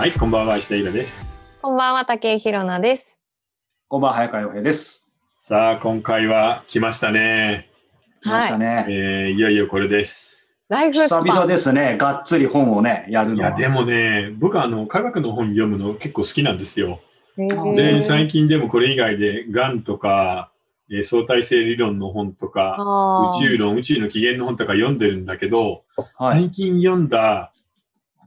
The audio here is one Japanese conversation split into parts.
はい、こんばんは、石田イラです。こんばんは、竹井ひろなです。こんばんは、早川洋平です。さあ、今回は来ましたね。来ましたはい。ね。えー、いよいよこれです。ライフスパ久々ン。ですね。がっつり本をね、やるいや。でもね、僕はあの、科学の本読むの結構好きなんですよ。で、最近でもこれ以外で、がんとか、えー相対性理論の本とか、宇宙論、宇宙の起源の本とか読んでるんだけど、はい。最近読んだ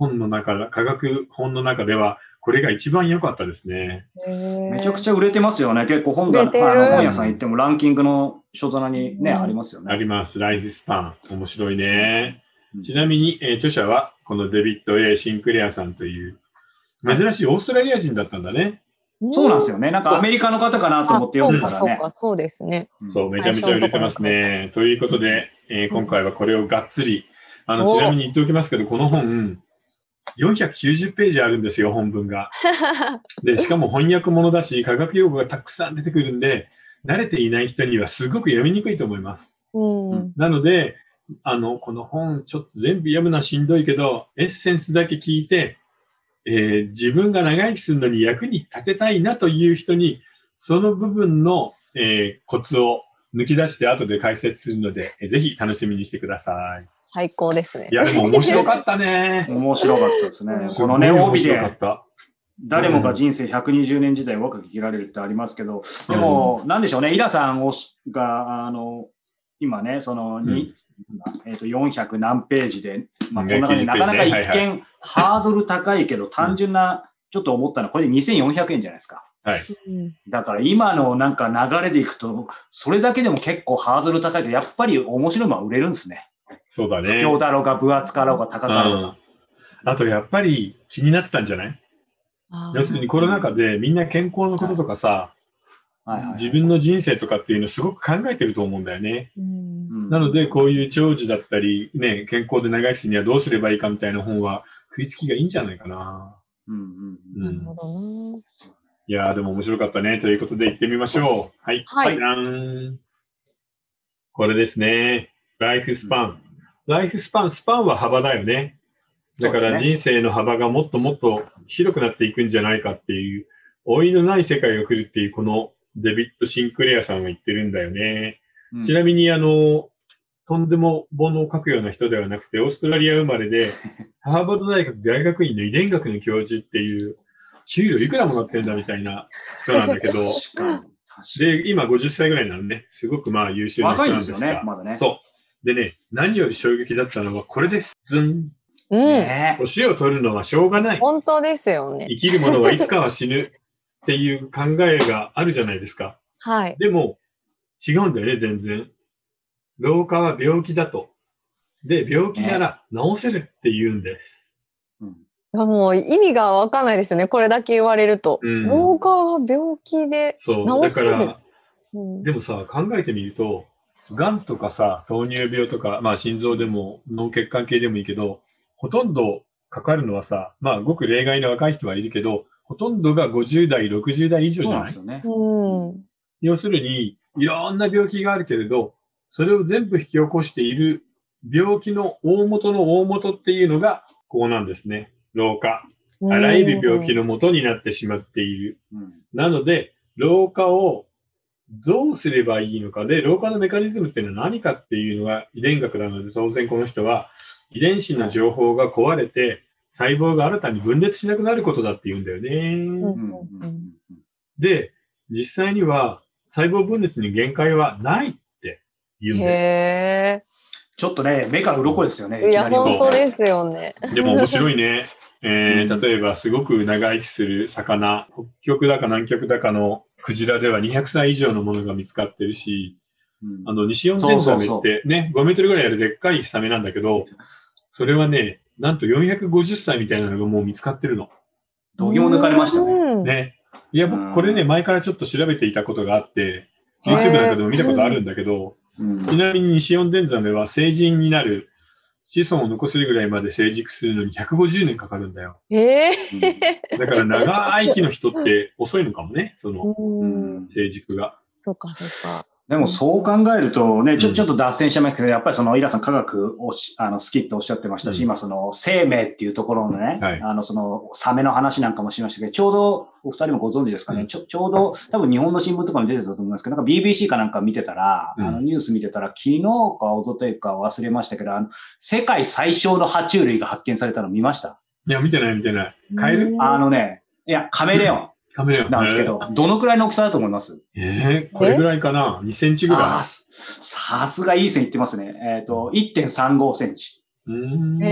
本の中、科学本の中では、これが一番良かったですね。めちゃくちゃ。ゃ売れてますよね。結構本棚、売れてるあの本屋さん行ってもランキングの書棚にね、うんありますよね。あります。ライフスパン。面白いね。うんちなみに、えー著者は、このデビッド・ A・ シンクレアさんという、珍しいオーストラリア人だったんだね。そうなんですよね。なんかアメリカの方かなとあ思って読んでたらねそうか、。そうか、そうですね。うんそう、めちゃめちゃ売れてますね。ということで、えー今回はこれをがっつり、あの、おちなみに言っておきますけど、この本、490ページあるんですよ、本文が。で、しかも翻訳物だし、科学用語がたくさん出てくるんで、慣れていない人にはすごく読みにくいと思います。うん。なので、あの、この本、ちょっと全部読むのはしんどいけど、エッセンスだけ聞いて、えー自分が長生きするのに役に立てたいなという人に、その部分の、えーコツを抜き出して後で解説するので、えーぜひ楽しみにしてください。最高ですねい。や、でも面白かったね。面白かったですね。このね、帯面白かっでた。誰もが人生120年時代若く生きられるってありますけど、でも、なんでしょうね、イラさんをしが、あの、今ね、その、にえっ、と、400何ページで、まあ、うんこんな感じで、90なかなか一見、ハードル高いけど、単純な、ちょっと思ったのは、これで2400円じゃないですか。はい。うんだから今のなんか流れでいくと、それだけでも結構ハードル高いと、やっぱり面白いものは売れるんですね。そうだね。不況だろうが、分厚かろうが、高かろうが。うん。あと、やっぱり気になってたんじゃない？要するにコロナ禍でみんな健康のこととかさ、はいはいはい自分の人生とかっていうのをすごく考えてると思うんだよね。なので、こういう長寿だったり、ね、健康で長生きするにはどうすればいいかみたいな本は食いつきがいいんじゃないかな。うんうんうんなるほどな。いやー、でも面白かったね。ということで行ってみましょう。はい。はいじゃらん。これですね。ライフスパン。ライフスパン、スパンは幅だよね。だから人生の幅がもっともっと広くなっていくんじゃないかっていう、老いのない世界が来るっていう、このデビッド・シンクレアさんが言ってるんだよね。うんちなみに、あの、とんでも本を書くような人ではなくて、オーストラリア生まれで、ハーバード大学大学院の遺伝学の教授っていう、給料いくらもらってんだみたいな人なんだけど、で、今50歳ぐらいなのね。すごくまあ優秀にな人なんですが。ね、まだね。そう。でね、何より衝撃だったのはこれです。ズン。うん。ね年を取るのはしょうがない。本当ですよね。生きる者はいつかは死ぬっていう考えがあるじゃないですか。はい。でも、違うんだよね、全然。老化は病気だと。で、病気なら治せるって言うんです。うんもう意味がわかんないですよね。これだけ言われると。うん老化は病気で。そう。だ治せるから、うんでもさ、考えてみると、癌とかさ、糖尿病とか、まあ心臓でも脳血管系でもいいけど、ほとんどかかるのはさ、まあごく例外の若い人はいるけど、ほとんどが50代、60代以上じゃない？ですよね。うん。要するに、いろんな病気があるけれど、それを全部引き起こしている病気の大元の大元っていうのが、こうなんですね。老化。あらゆる病気の元になってしまっている。うんなので、老化をどうすればいいのかで、老化のメカニズムっていうのは何かっていうのが遺伝学なので、当然この人は遺伝子の情報が壊れて、細胞が新たに分裂しなくなることだって言うんだよね。うんうんうんうんで、実際には細胞分裂に限界はないって言うんでへちょっとね、目から鱗ですよね。え。いや、本当ですよね。す。でも面白いね。えーうん例えばすごく長生きする魚、北極だか南極だかのクジラでは200歳以上のものが見つかってるし、うんあの、西四天ザメってね、5メートルぐらいあるでっかいサメなんだけど、それはね、なんと450歳みたいなのがもう見つかってるの。どぎも抜かれましたね。うん。ね。いや、うん僕これね、前からちょっと調べていたことがあって、YouTube なんかでも見たことあるんだけど、うんちなみに西四天ザメは成人になる、子孫を残せるぐらいまで成熟するのに150年かかるんだよ。へえ。だから長生き の人って遅いのかもね、そのうん。成熟が。そっかそっか。でもそう考えるとね、ちょうん。ちょっと脱線しちゃいますけど、やっぱりそのイラさん科学をしあの好きっておっしゃってましたし、うん。今その生命っていうところのね、はい。あのそのサメの話なんかもしましたけど、ちょうどお二人もご存知ですかね、うんちょちょうど多分日本の新聞とかに出てたと思いますけど、なんか BBC かなんか見てたら、うん。あのニュース見てたら、昨日か一昨日か忘れましたけど、あの世界最小の爬虫類が発見されたの見ました？いや、見てない見てない。カエル？あのね、いや、カメレオンカメレオン。なんですけど、どのくらいの大きさだと思います？えー、これぐらいかな ?2 センチぐあらーさすがいい線いってますね。えっ、と、1.35センチ。え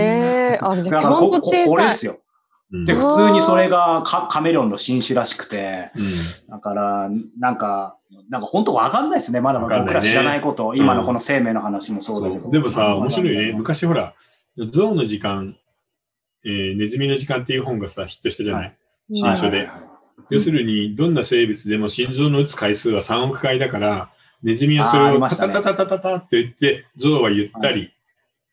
えあ、じゃあ、こここれ。ですよ。うんで、普通にそれがカカメレオンの新種らしくて、うんだから、なんか、なんか本当わかんないですね。まだまだ僕ら知らないこと、今のこの生命の話もそうだけど。でもさ、面白いね。昔昔ほら、ゾウの時間、えーネズミの時間っていう本がさ、ヒットしたじゃない、はい新書で。はいはいはい要するに、どんな生物でも心臓の打つ回数は3億回だから、ネズミはそれをタタタタタタタって言って、ゾウはゆったり、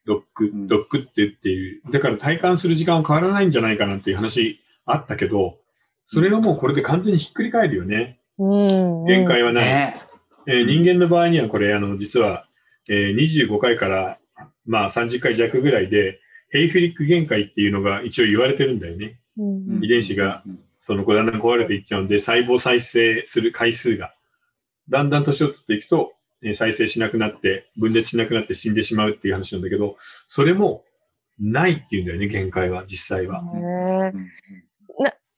ドックうん、ドックって言っている。だから体感する時間は変わらないんじゃないかなっていう話あったけど、それがもうこれで完全にひっくり返るよね。うん。限界はない。ねえー人間の場合にはこれ、あの、実は、えー25回から、まあ30回弱ぐらいで、ヘイフリック限界っていうのが一応言われてるんだよね。うん遺伝子がうんその子だんだん壊れていっちゃうんで、細胞再生する回数が、だんだん年を取っていくと、えー再生しなくなって、分裂しなくなって死んでしまうっていう話なんだけど、それもないっていうんだよね、限界は、実際は。へえうん。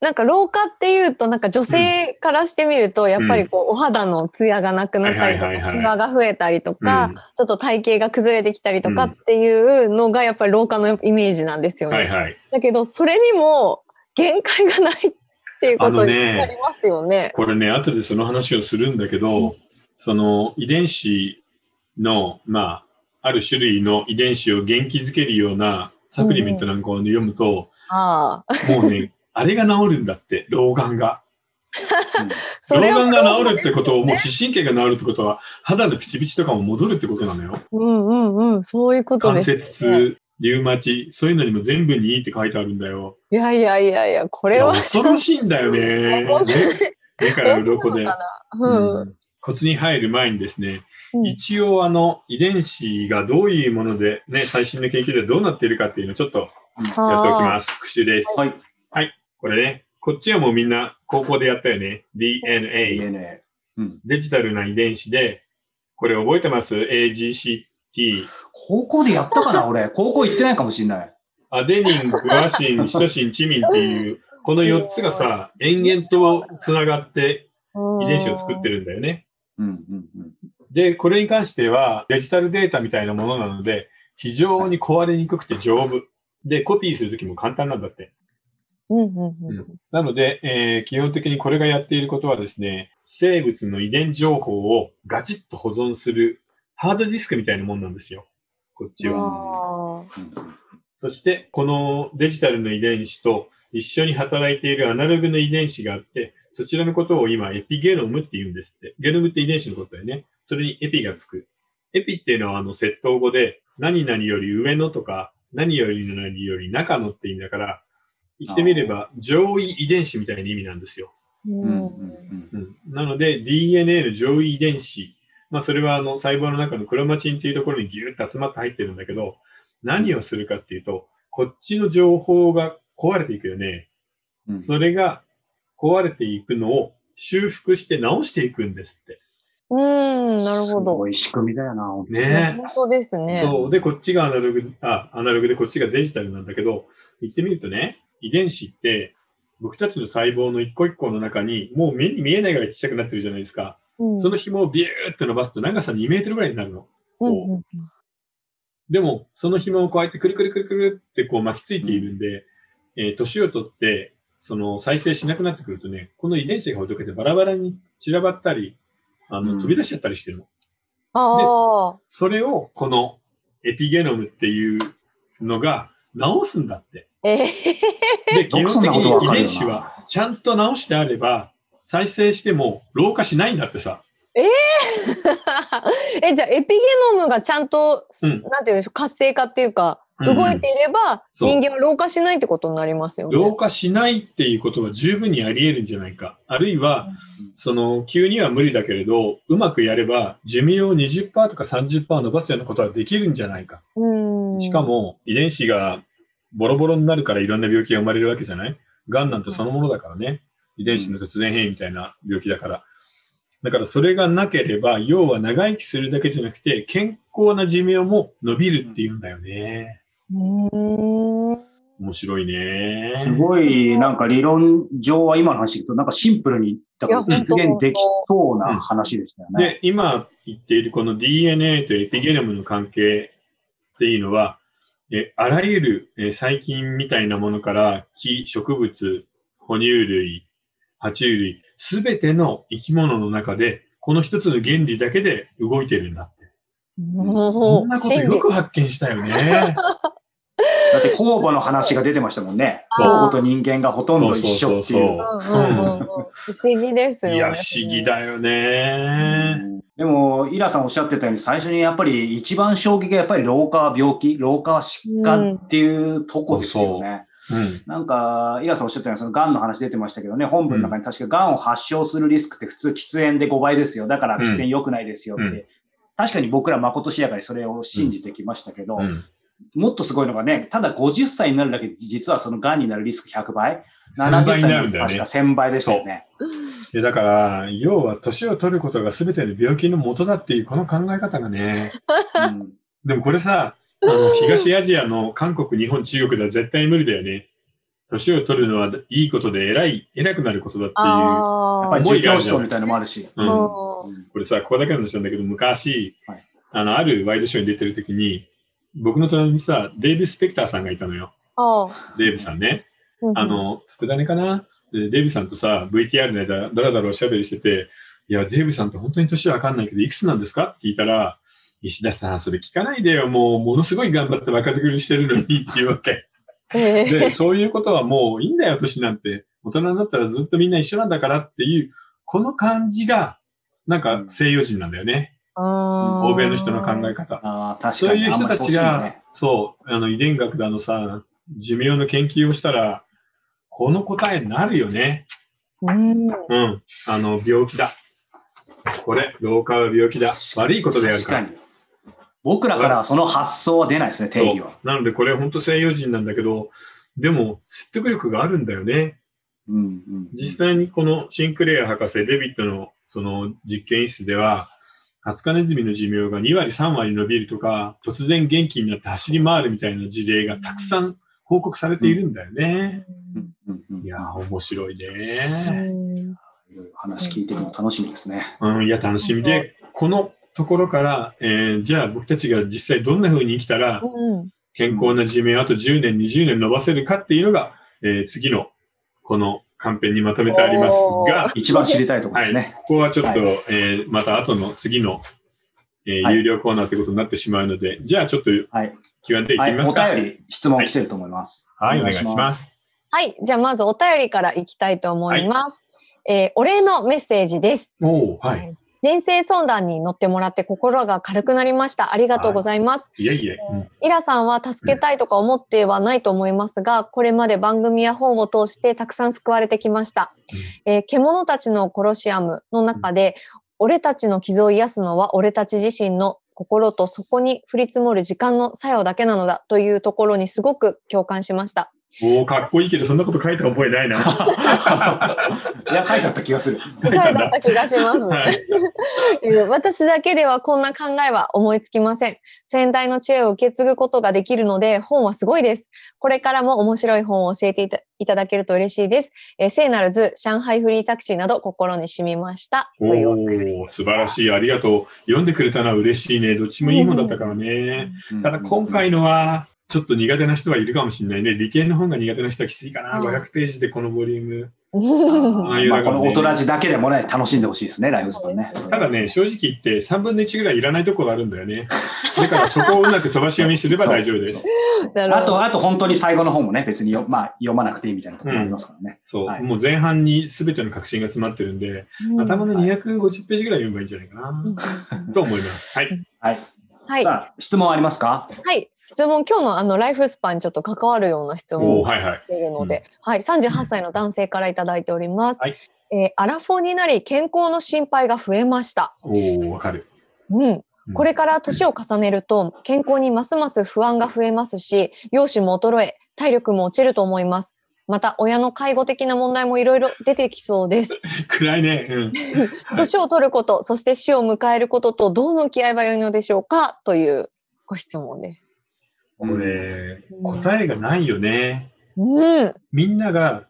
なんか老化っていうと、なんか女性からしてみると、やっぱりこう、お肌のツヤがなくなったりとか、シワが増えたりとか、うん。ちょっと体型が崩れてきたりとかっていうのが、やっぱり老化のイメージなんですよね。はいはい。だけど、それにも限界がないっていうことになりますよね。これね、後でその話をするんだけど、その遺伝子の、まあ、ある種類の遺伝子を元気づけるようなサプリメントなんかを読むと。もうね、あれが治るんだって、老眼が。老 それを眼が治るってことを、もう視神経が治るってことは、肌のピチピチとかも戻るってことなのよ。うんうんうん。そういうこと関です、節痛、リウマチ、そういうのにも全部にいいって書いてあるんだよ。いやいやいやいや、これは。恐ろしいんだよね。目から鱗で。うん。うん骨に入る前にですね、うん一応あの遺伝子がどういうもので、ね、最新の研究でどうなっているかっていうのをちょっとやっておきます。復習です。はい。これね、こっちはもうみんな高校でやったよね。DNA。DNA。うん。デジタルな遺伝子で、これ覚えてます ?AGCT。高校でやったかな俺。高校行ってないかもしれない。アデニン、グアシン、シトシン、チミンっていう、この4つがさ、延々とつながって遺伝子を作ってるんだよね。うんうんうん。で、これに関してはデジタルデータみたいなものなので、非常に壊れにくくて丈夫。で、コピーするときも簡単なんだって。うんうんうんなので、えー基本的にこれがやっていることはですね、生物の遺伝情報をガチッと保存するハードディスクみたいなもんなんですよ。こっちは。そして、このデジタルの遺伝子と一緒に働いているアナログの遺伝子があって、そちらのことを今エピゲノムって言うんですって。ゲノムって遺伝子のことだよね。それにエピがつく。エピっていうのはあの窃盗語で、何々より上のとか、何より何より中のって意味だから、言ってみれば上位遺伝子みたいな意味なんですよ。ーううんうんんうん、なので DNA の上位遺伝子。まあそれはあの細胞の中のクロマチンっていうところにギューッと集まって入ってるんだけど、何をするかっていうと、こっちの情報が壊れていくよね。うん。それが壊れていくのを修復して直していくんですって。うん、なるほすど。ごい仕組みだよな。ね本当ですね。そう。で、こっちがアナログ、あ、アナログでこっちがデジタルなんだけど、言ってみるとね、遺伝子って、僕たちの細胞の一個一個の中に、もう目に見えないぐらいちっちゃくなってるじゃないですか。うん。その紐をビューって伸ばすと長さ2メートルぐらいになるの。うんうんでも、その紐をこうやってくるくるくるくるってこう巻きついているんで、えー年を取って、その再生しなくなってくるとね、この遺伝子がほどけてバラバラに散らばったり、あの、うん。飛び出しちゃったりしてるの。ああ、それをこのエピゲノムっていうのが直すんだって。ええで、基本的に遺伝子はちゃんと直してあれば、再生しても老化しないんだってさ。え、じゃあエピゲノムがちゃんと、うんなんていうんでしょう、活性化っていうか、うん動いていれば、人間は老化しないってことになりますよね。老化しないっていうことは十分にあり得るんじゃないか。あるいは、その、急には無理だけれど、うまくやれば、寿命を20%とか30%伸ばすようなことはできるんじゃないか。うん。しかも、遺伝子がボロボロになるからいろんな病気が生まれるわけじゃない？癌なんてそのものだからね。遺伝子の突然変異みたいな病気だから。だからそれがなければ、要は長生きするだけじゃなくて、健康な寿命も伸びるっていうんだよね。うん。面白いね。すごい、なんか理論上は今の話聞くと、なんかシンプルに、だから実現できそうな話でしたよね。で、今言っているこの DNA とエピゲノムの関係っていうのは、えあらゆるえ細菌みたいなものから木、植物、哺乳類、爬虫類、すべての生き物の中で、この一つの原理だけで動いてるんだって。もこんなことよく発見したよね。だって酵母の話が出てましたもんね。そう酵母と人間がほとんど一緒っていう。不思議ですよね。いや、不思議だよね。でも、イラさんおっしゃってたように、最初にやっぱり一番衝撃がやっぱり老化は病気、老化は疾患っていうとこですよね。うん。なんか、イラさんおっしゃったように、その癌の話出てましたけどね、本文の中に確か癌を発症するリスクって普通喫煙で5倍ですよ。だから喫煙良くないですよって。うん確かに僕らまことしやかにそれを信じてきましたけど、うん。もっとすごいのがね、ただ50歳になるだけで実はその癌になるリスク100倍？1000倍になるんだよね確か。1000倍ですよね。でだから、要は年を取ることが全ての病気の元だっていうこの考え方がね、うんでもこれさ、あの、東アジアの韓国、日本、中国では絶対無理だよね。年を取るのはいいことで偉い、偉くなることだっていう。やっああ。ぱり儒教思想みたいなのもあるし。うんうんこれさ、ここだけの話なんだけど、昔、はいあの、あるワイドショーに出てる時に、僕の隣にさ、デイビス・スペクターさんがいたのよ。デイブさんね。うんあの、福種かな？でデイブさんとさ、VTR の間、だらだらおしゃべりしてて、いや、デイブさんって本当に年わかんないけど、いくつなんですか？って聞いたら、石田さん、それ聞かないでよ。もう、ものすごい頑張って若作りしてるのにっていうわけ。ええで、そういうことはもういいんだよ、年なんて。大人になったらずっとみんな一緒なんだからっていう、この感じが、なんか西洋人なんだよね。あー欧米の人の考え方。ああ、確かに。そういう人たちが、りそう、あの遺伝学だのさ、寿命の研究をしたら、この答えになるよね。うん。うん。あの、病気だ。これ、老化は病気だ。悪いことであるか。確からに。僕らからはその発想は出ないですね、定義は。なので、これ本当西洋人なんだけど、でも、説得力があるんだよね。うんうん実際にこのシンクレア博士、デビットのその実験室では、ハツカネズミの寿命が2割、3割伸びるとか、突然元気になって走り回るみたいな事例がたくさん報告されているんだよね。うんうんうんいやー、面白いね。うんいろいろ話聞いていくの楽しみですね。うん、いや、楽しみで、このところから、えーじゃあ僕たちが実際どんな風に生きたら、うん健康な寿命をあと10年、20年伸ばせるかっていうのが、えー次のこのカンペにまとめてありますが、一番知りたいところはい、ですね。ここはちょっと、はえーまた後の次の、えーはい有料コーナーってことになってしまうので、じゃあちょっとはい。Q&A いってはい、みますか？お便り、質問来てると思います。はい、お願いしま。す。はい。じゃあ、まずお便りからいきたいと思います。えーお礼のメッセージです。おおはい。人生相談に乗ってもらって心が軽くなりました。ありがとうございます。いえいえ。うんイラさんは助けたいとか思ってはないと思いますが、これまで番組や本を通してたくさん救われてきました。えー獣たちのコロシアムの中で、俺たちの傷を癒すのは俺たち自身の心とそこに降り積もる時間の作用だけなのだというところにすごく共感しました。おおかっこいいけど、そんなこと書いた覚えないな。いや、書いてあった気がする。書い答たんだ。えだった気がします。は い。えー私だけではこんな考えは思いつきません。先代の知恵を受け継ぐことができるので本はすごいです。これからも面白い本を教えていたいただけると嬉しいです。えー聖なる図、上海フリータクシーなど心に染みました。おお素晴らしい。ありがとう。読んでくれたのは嬉しいね。どっちもいい本だったからね。ただ今回のは、ちょっと苦手な人はいるかもしれないね。理系の本が苦手な人はきついかな。うん500ページでこのボリューム。あああいうねこの音ラジだけでもね、楽しんでほしいですね、ライブスターね。ただね、正直言って3分の1ぐらいいらないところがあるんだよね。だからそこをうまく飛ばし読みすれば大丈夫です。あと、あと本当に最後の方もね、別によ、まあ、読まなくていいみたいなところもありますからね。そう、はいもう前半に全ての確信が詰まってるんで、うん頭の250ページぐらい読めばいいんじゃないかな、うんと思います。はい。はい。はい。さあ、質問ありますか？はい。質問、今日のあのライフスパンにちょっと関わるような質問をおーはいはい。しているので、はい、38歳の男性からいただいております。はいえーアラフォーになり健康の心配が増えました。おおわかる。うん。うんこれから年を重ねると健康にますます不安が増えますし、容姿も衰え、体力も落ちると思います。また、親の介護的な問題もいろいろ出てきそうです。暗いね。うん。はい年を取ること、そして死を迎えることとどう向き合えばよいのでしょうか？というご質問です。これうん、答えがないよね。うん。みんなが、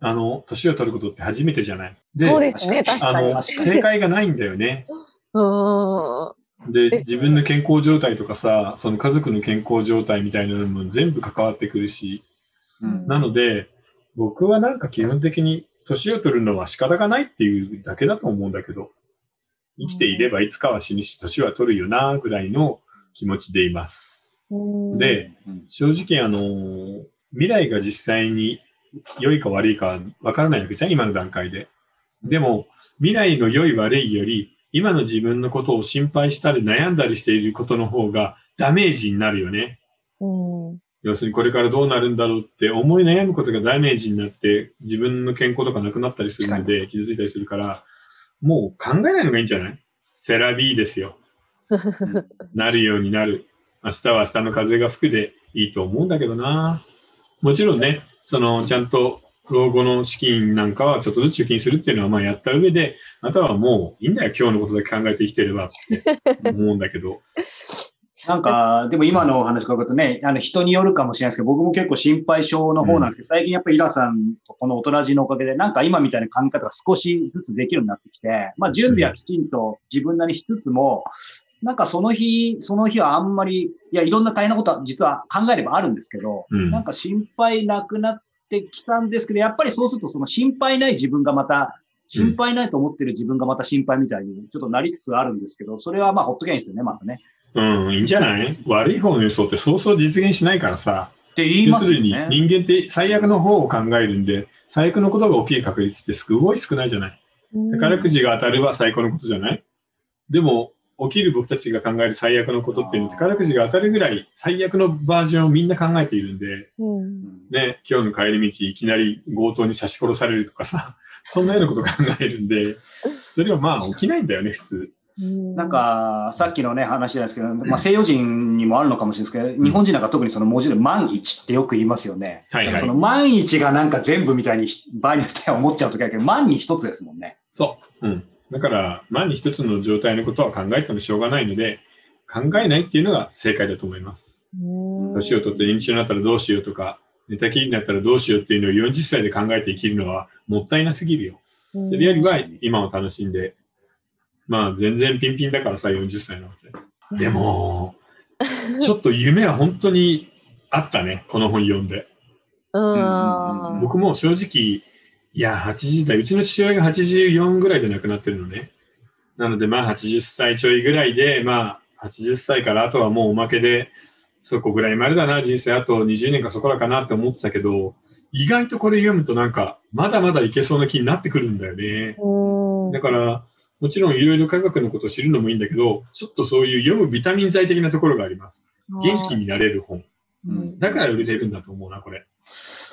あの、年を取ることって初めてじゃない。そうですね、確あかに。の、正解がないんだよね。うーん。で、自分の健康状態とかさ、その家族の健康状態みたいなのも全部関わってくるし、うんなので、僕はなんか基本的に年を取るのは仕方がないっていうだけだと思うんだけど、生きていればいつかは死ぬし、年は取るよな、ぐらいの気持ちでいます。うんで、うん正直あの、未来が実際に良いか悪いかはわからないわけじゃん、今の段階で。でも、未来の良い悪いより、今の自分のことを心配したり悩んだりしていることの方がダメージになるよね。うん要するにこれからどうなるんだろうって思い悩むことがダメージになって自分の健康とかなくなったりするので傷ついたりするから、もう考えないのがいいんじゃない？セラビーですよ。なるようになる。明日は明日の風が吹くでいいと思うんだけどな。もちろんね、そのちゃんと老後の資金なんかはちょっとずつ貯金するっていうのはまあやった上で、あとはもういいんだよ、今日のことだけ考えて生きてればって 思うんだけど。なんか、でも今のお話伺うとね、あの人によるかもしれないですけど、僕も結構心配性の方なんですけど、最近やっぱりイラさんとこの大人じのおかげで、なんか今みたいな考え方が少しずつできるようになってきて、まあ準備はきちんと自分なりにしつつも、なんかその日、その日はあんまり、いや、いろんな大変なことは実は考えればあるんですけど、うんなんか心配なくなってきたんですけど、やっぱりそうするとその心配ない自分がまた、心配ないと思ってる自分がまた心配みたいにちょっとなりつつあるんですけど、それはまあほっとけないんですよね、またね。うん、いいんじゃない？悪い方の予想ってそうそう実現しないからさ。って言い要するにますよね。人間って最悪の方を考えるんで、最悪のことが起きる確率ってすごい少ないじゃない？宝くじが当たれば最高のことじゃない？でも、起きる僕たちが考える最悪のことっていうのは宝くじが当たるぐらい最悪のバージョンをみんな考えているんで、うんうんね、今日の帰り道いきなり強盗に刺し殺されるとかさ、そんなようなこと考えるんで、それはまあ起きないんだよね、普通。なんか、さっきのね、話じゃないですけど、まあ、西洋人にもあるのかもしれないですけど、日本人なんか特にその文字で万一ってよく言いますよね。はいはいその万一がなんか全部みたいに場合によっては思っちゃうときあるけど、万に一つですもんね。そう。うん。だから、万に一つの状態のことは考えてもしょうがないので、考えないっていうのが正解だと思います。年を取って認知症になったらどうしようとか、寝たきりになったらどうしようっていうのを40歳で考えて生きるのはもったいなすぎるよ。それよりは今を楽しんで、まあ全然ピンピンだからさ、40歳なわけ。でも、ちょっと夢は本当にあったね、この本読んで。うん。僕も正直、いや、80代、うちの父親が84ぐらいで亡くなってるのね。なので、まあ80歳ちょいぐらいで、まあ80歳からあとはもうおまけで、そこぐらいまでだな、人生あと20年かそこらかなって思ってたけど、意外とこれ読むとなんか、まだまだいけそうな気になってくるんだよね。うんだから、もちろんいろいろ科学のことを知るのもいいんだけど、ちょっとそういう読むビタミン剤的なところがあります。元気になれる本。うんだから売れてるんだと思うな、これ。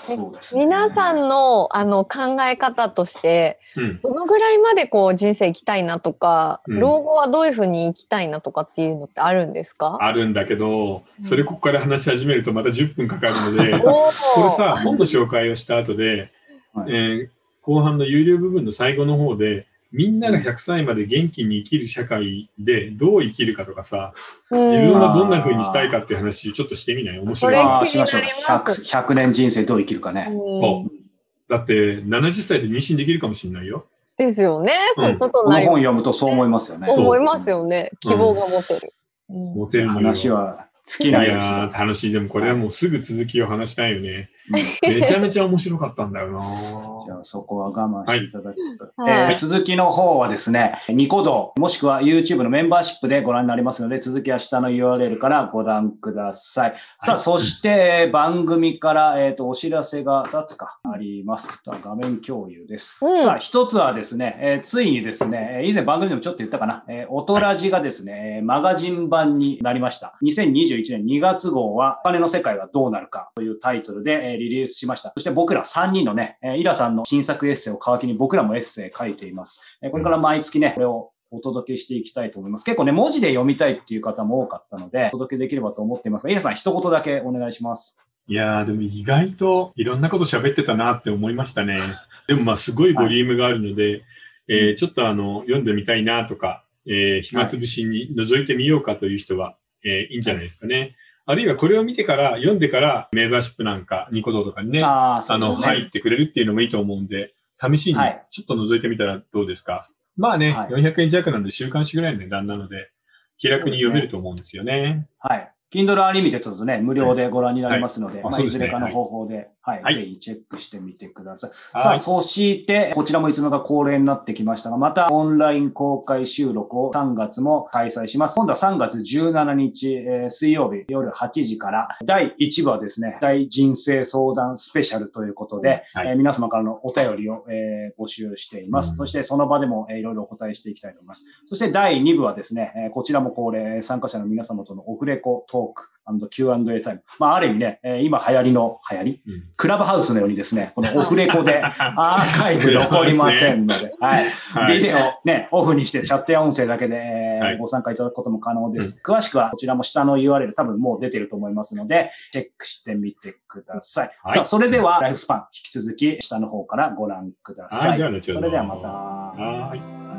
そうですね。皆さんのあの考え方として、うん。どのぐらいまでこう人生生きたいなとか、うん。老後はどういうふうに生きたいなとかっていうのってあるんですか？あるんだけど、それここから話し始めるとまた10分かかるので、これさ、本の紹介をした後で、はい。えー後半の有料部分の最後の方で、みんなが100歳まで元気に生きる社会でどう生きるかとかさ、うん自分はどんな風にしたいかっていう話ちょっとしてみない？面白い。ああ気になりますしましょう 100, 100年人生どう生きるかね。うんそう。だって70歳で妊娠できるかもしれないよ。ですよね。うんそういうことなり本読むとそう思いますよね。思いますよね。希望が持てる。うんモテる。話は尽きないですよいやー、楽しい。でもこれはもうすぐ続きを話したいよね。めちゃめちゃ面白かったんだよな。じゃあそこは我慢していただきつつ、はい。えー続きの方はですね、ニコ動、もしくは YouTube のメンバーシップでご覧になりますので、続きは下の URL からご覧ください。さあ、そして番組から、えー、とお知らせが2つか。あります。さあ画面共有です。うんさあ、一つはですね、えーついにですね、えー以前番組でもちょっと言ったかな、えー、オトラジがですね、えーマガジン版になりました。2021年2月号は、お金の世界はどうなるかというタイトルで、えーリリースしました。そして僕ら3人のね、えーイラさんの新作エッセイを皮切りに僕らもエッセイ書いています。えーこれから毎月ね、これをお届けしていきたいと思います。結構ね、文字で読みたいっていう方も多かったので、お届けできればと思っていますが、イラさん一言だけお願いします。いやー、でも意外といろんなこと喋ってたなって思いましたね。でもまあすごいボリュームがあるので、えーちょっとあの、読んでみたいなとか、えー暇つぶしに覗いてみようかという人は、えーいいんじゃないですかね。あるいはこれを見てから、読んでからメンバーシップなんか、ニコ動とかにね、あああ、そうでの。入ってくれるっていうのもいいと思うんで、試しにはいちょっと覗いてみたらどうですか？まあね、はい400円弱なんで週刊誌ぐらいの値段なので、気楽に読めると思うんですよね。はい。Kindle Unlimited とね、無料でご覧になれますので、まあ、いはいずれかの方法で、はい、はいぜひチェックしてみてください。さあ、はい。そして、こちらもいつもが恒例になってきましたが、またオンライン公開収録を3月も開催します。今度は3月17日、えー水曜日夜8時から、第1部はですね、大人生相談スペシャルということで、はいえー皆様からのお便りを、えー募集しています。うんそして、その場でも、えーいろいろお答えしていきたいと思います。そして、第2部はですね、えーこちらも恒例、参加者の皆様とのオフレコトーク &Q&A タイム。まあ、ある意味ね、えー今流行りの流行り、うんクラブハウスのようにですね、このオフレコで アーカイブ残りませんので、はい。はいビデオね、オフにしてチャットや音声だけで、ご参加いただくことも可能です。詳しくはこちらも下の URL 多分もう出てると思いますので、チェックしてみてください。はいさあ、それではライフスパン引き続き下の方からご覧ください。はいそれではまた。はい。